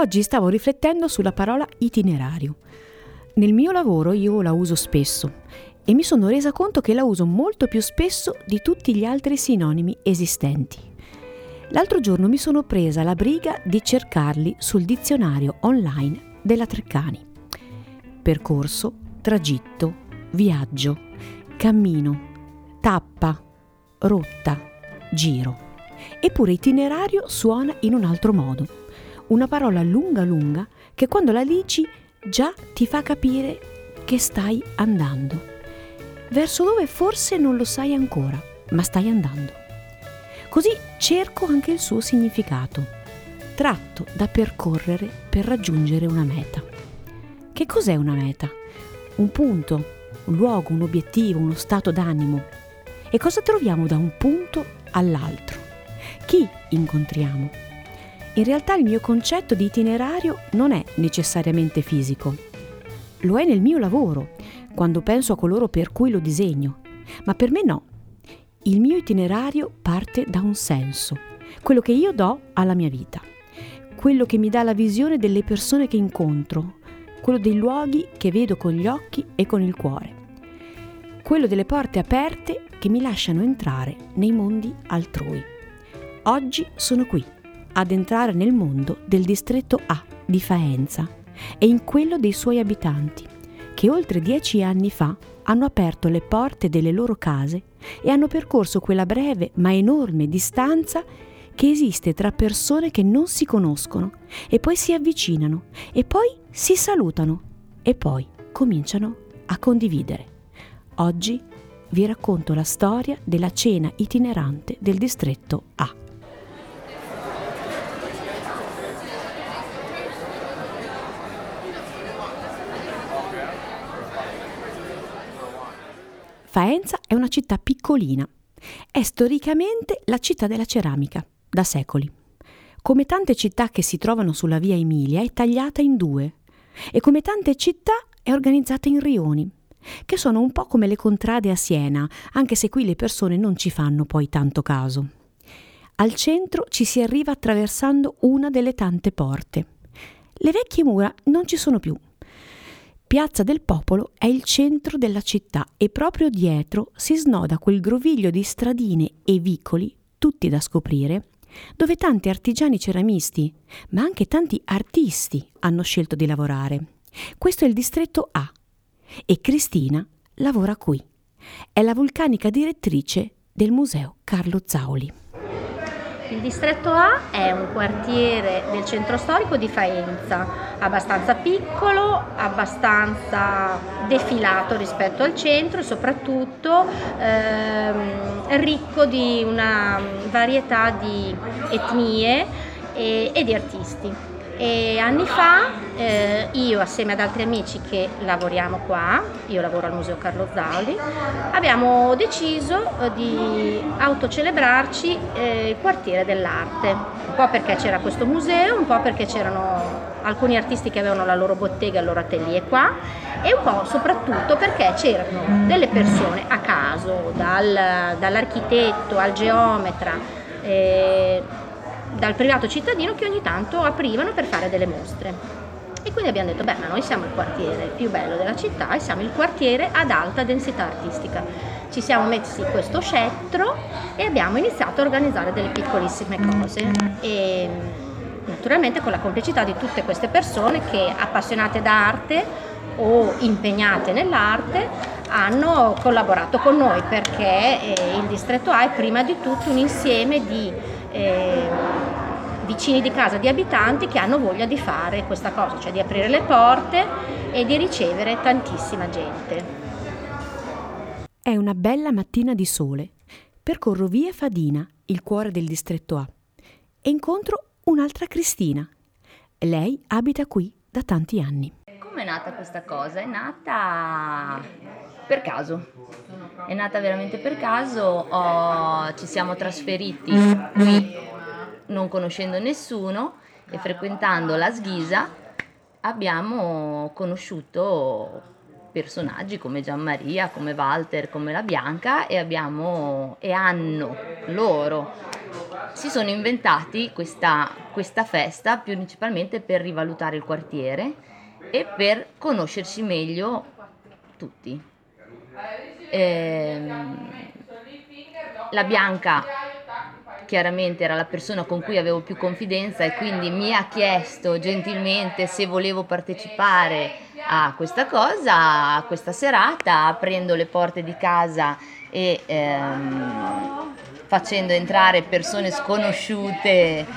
Oggi stavo riflettendo sulla parola itinerario. Nel mio lavoro io la uso spesso e mi sono resa conto che la uso molto più spesso di tutti gli altri sinonimi esistenti. L'altro giorno mi sono presa la briga di cercarli sul dizionario online della Treccani. Percorso, tragitto, viaggio, cammino, tappa, rotta, giro. Eppure itinerario suona in un altro modo una parola lunga lunga che quando la dici già ti fa capire che stai andando. Verso dove forse non lo sai ancora, ma stai andando. Così cerco anche il suo significato, tratto da percorrere per raggiungere una meta. Che cos'è una meta? Un punto, un luogo, un obiettivo, uno stato d'animo. E cosa troviamo da un punto all'altro? Chi incontriamo? In realtà il mio concetto di itinerario non è necessariamente fisico. Lo è nel mio lavoro, quando penso a coloro per cui lo disegno, ma per me no. Il mio itinerario parte da un senso, quello che io do alla mia vita, quello che mi dà la visione delle persone che incontro, quello dei luoghi che vedo con gli occhi e con il cuore, quello delle porte aperte che mi lasciano entrare nei mondi altrui. Oggi sono qui ad entrare nel mondo del distretto A di Faenza e in quello dei suoi abitanti, che oltre dieci anni fa hanno aperto le porte delle loro case e hanno percorso quella breve ma enorme distanza che esiste tra persone che non si conoscono e poi si avvicinano e poi si salutano e poi cominciano a condividere. Oggi vi racconto la storia della cena itinerante del distretto A. Faenza è una città piccolina. È storicamente la città della ceramica, da secoli. Come tante città che si trovano sulla via Emilia, è tagliata in due e come tante città è organizzata in rioni, che sono un po' come le contrade a Siena, anche se qui le persone non ci fanno poi tanto caso. Al centro ci si arriva attraversando una delle tante porte. Le vecchie mura non ci sono più, Piazza del Popolo è il centro della città e proprio dietro si snoda quel groviglio di stradine e vicoli, tutti da scoprire, dove tanti artigiani ceramisti, ma anche tanti artisti hanno scelto di lavorare. Questo è il distretto A e Cristina lavora qui. È la vulcanica direttrice del Museo Carlo Zauli. Il distretto A è un quartiere del centro storico di Faenza, abbastanza piccolo, abbastanza defilato rispetto al centro e soprattutto ehm, ricco di una varietà di etnie e, e di artisti. E anni fa eh, io assieme ad altri amici che lavoriamo qua, io lavoro al Museo Carlo Zauli, abbiamo deciso eh, di autocelebrarci eh, il quartiere dell'arte, un po' perché c'era questo museo, un po' perché c'erano alcuni artisti che avevano la loro bottega, il loro atelier qua e un po' soprattutto perché c'erano delle persone a caso, dal, dall'architetto al geometra, eh, dal privato cittadino che ogni tanto aprivano per fare delle mostre. E quindi abbiamo detto, beh, ma noi siamo il quartiere più bello della città e siamo il quartiere ad alta densità artistica. Ci siamo messi questo scettro e abbiamo iniziato a organizzare delle piccolissime cose. E naturalmente con la complicità di tutte queste persone che appassionate d'arte o impegnate nell'arte hanno collaborato con noi perché eh, il distretto A è prima di tutto un insieme di eh, vicini di casa, di abitanti che hanno voglia di fare questa cosa, cioè di aprire le porte e di ricevere tantissima gente. È una bella mattina di sole. Percorro via Fadina, il cuore del distretto A, e incontro un'altra Cristina. Lei abita qui da tanti anni. Come è nata questa cosa? È nata per caso. È nata veramente per caso. Oh, ci siamo trasferiti qui non conoscendo nessuno e frequentando la Sghisa abbiamo conosciuto personaggi come Gianmaria, come Walter, come la Bianca e, abbiamo, e hanno loro si sono inventati questa, questa festa principalmente per rivalutare il quartiere e per conoscersi meglio tutti. Ehm, la Bianca chiaramente era la persona con cui avevo più confidenza e quindi mi ha chiesto gentilmente se volevo partecipare a questa cosa, a questa serata, aprendo le porte di casa e ehm, facendo entrare persone sconosciute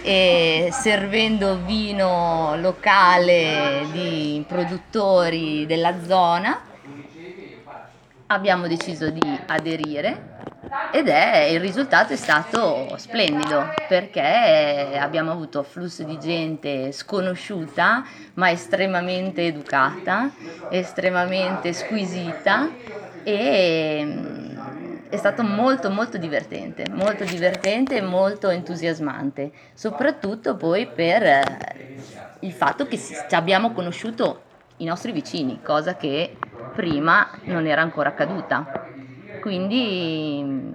e servendo vino locale di produttori della zona. Abbiamo deciso di aderire ed è il risultato è stato splendido perché abbiamo avuto flusso di gente sconosciuta ma estremamente educata, estremamente squisita e mm, è stato molto molto divertente, molto divertente e molto entusiasmante, soprattutto poi per eh, il fatto che abbiamo conosciuto i nostri vicini, cosa che prima non era ancora accaduta. Quindi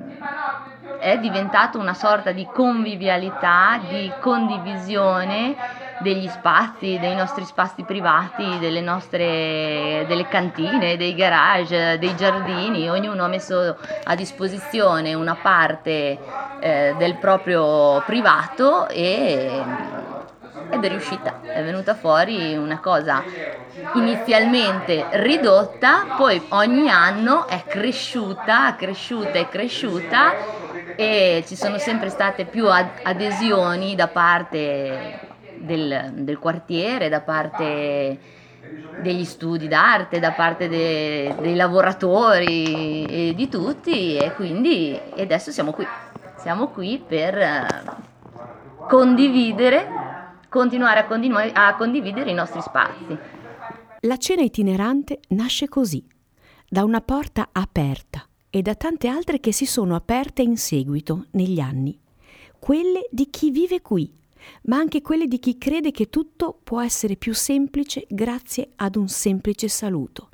è diventato una sorta di convivialità, di condivisione degli spazi, dei nostri spazi privati, delle nostre delle cantine, dei garage, dei giardini, ognuno ha messo a disposizione una parte eh, del proprio privato e, ed è riuscita, è venuta fuori una cosa inizialmente ridotta, poi ogni anno è cresciuta, cresciuta e cresciuta e ci sono sempre state più adesioni da parte del, del quartiere, da parte degli studi d'arte, da parte de, dei lavoratori e di tutti e quindi adesso siamo qui, siamo qui per eh, condividere, continuare a, continu- a condividere i nostri spazi. La cena itinerante nasce così, da una porta aperta e da tante altre che si sono aperte in seguito negli anni, quelle di chi vive qui ma anche quelle di chi crede che tutto può essere più semplice grazie ad un semplice saluto.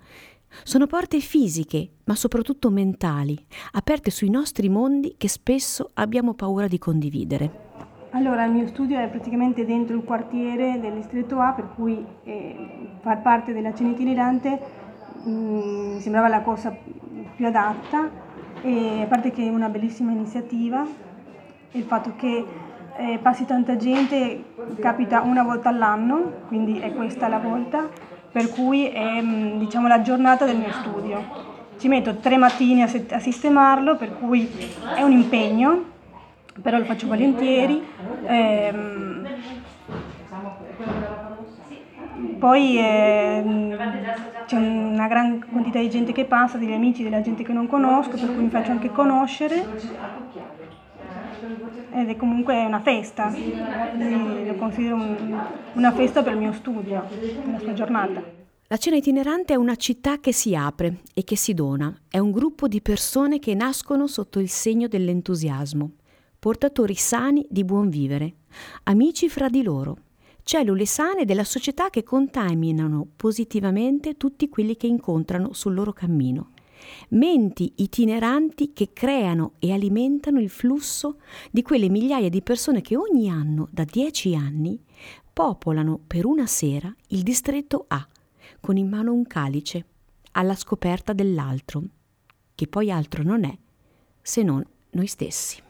Sono porte fisiche, ma soprattutto mentali, aperte sui nostri mondi che spesso abbiamo paura di condividere. Allora, il mio studio è praticamente dentro il quartiere del distretto A, per cui eh, far parte della cena itinerante mm, mi sembrava la cosa più adatta, e a parte che è una bellissima iniziativa, il fatto che eh, passi tanta gente, capita una volta all'anno, quindi è questa la volta, per cui è mm, diciamo, la giornata del mio studio. Ci metto tre mattini a, set- a sistemarlo, per cui è un impegno, però lo faccio volentieri. Ehm, poi eh, c'è una gran quantità di gente che passa, degli amici, della gente che non conosco, per cui mi faccio anche conoscere ed è comunque una festa, lo considero un, una festa per il mio studio, la sua giornata. La cena itinerante è una città che si apre e che si dona, è un gruppo di persone che nascono sotto il segno dell'entusiasmo, portatori sani di buon vivere, amici fra di loro, cellule sane della società che contaminano positivamente tutti quelli che incontrano sul loro cammino menti itineranti che creano e alimentano il flusso di quelle migliaia di persone che ogni anno, da dieci anni, popolano per una sera il distretto A, con in mano un calice, alla scoperta dell'altro, che poi altro non è se non noi stessi.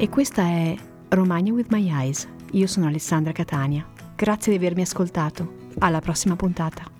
E questa è Romagna with My Eyes. Io sono Alessandra Catania. Grazie di avermi ascoltato. Alla prossima puntata.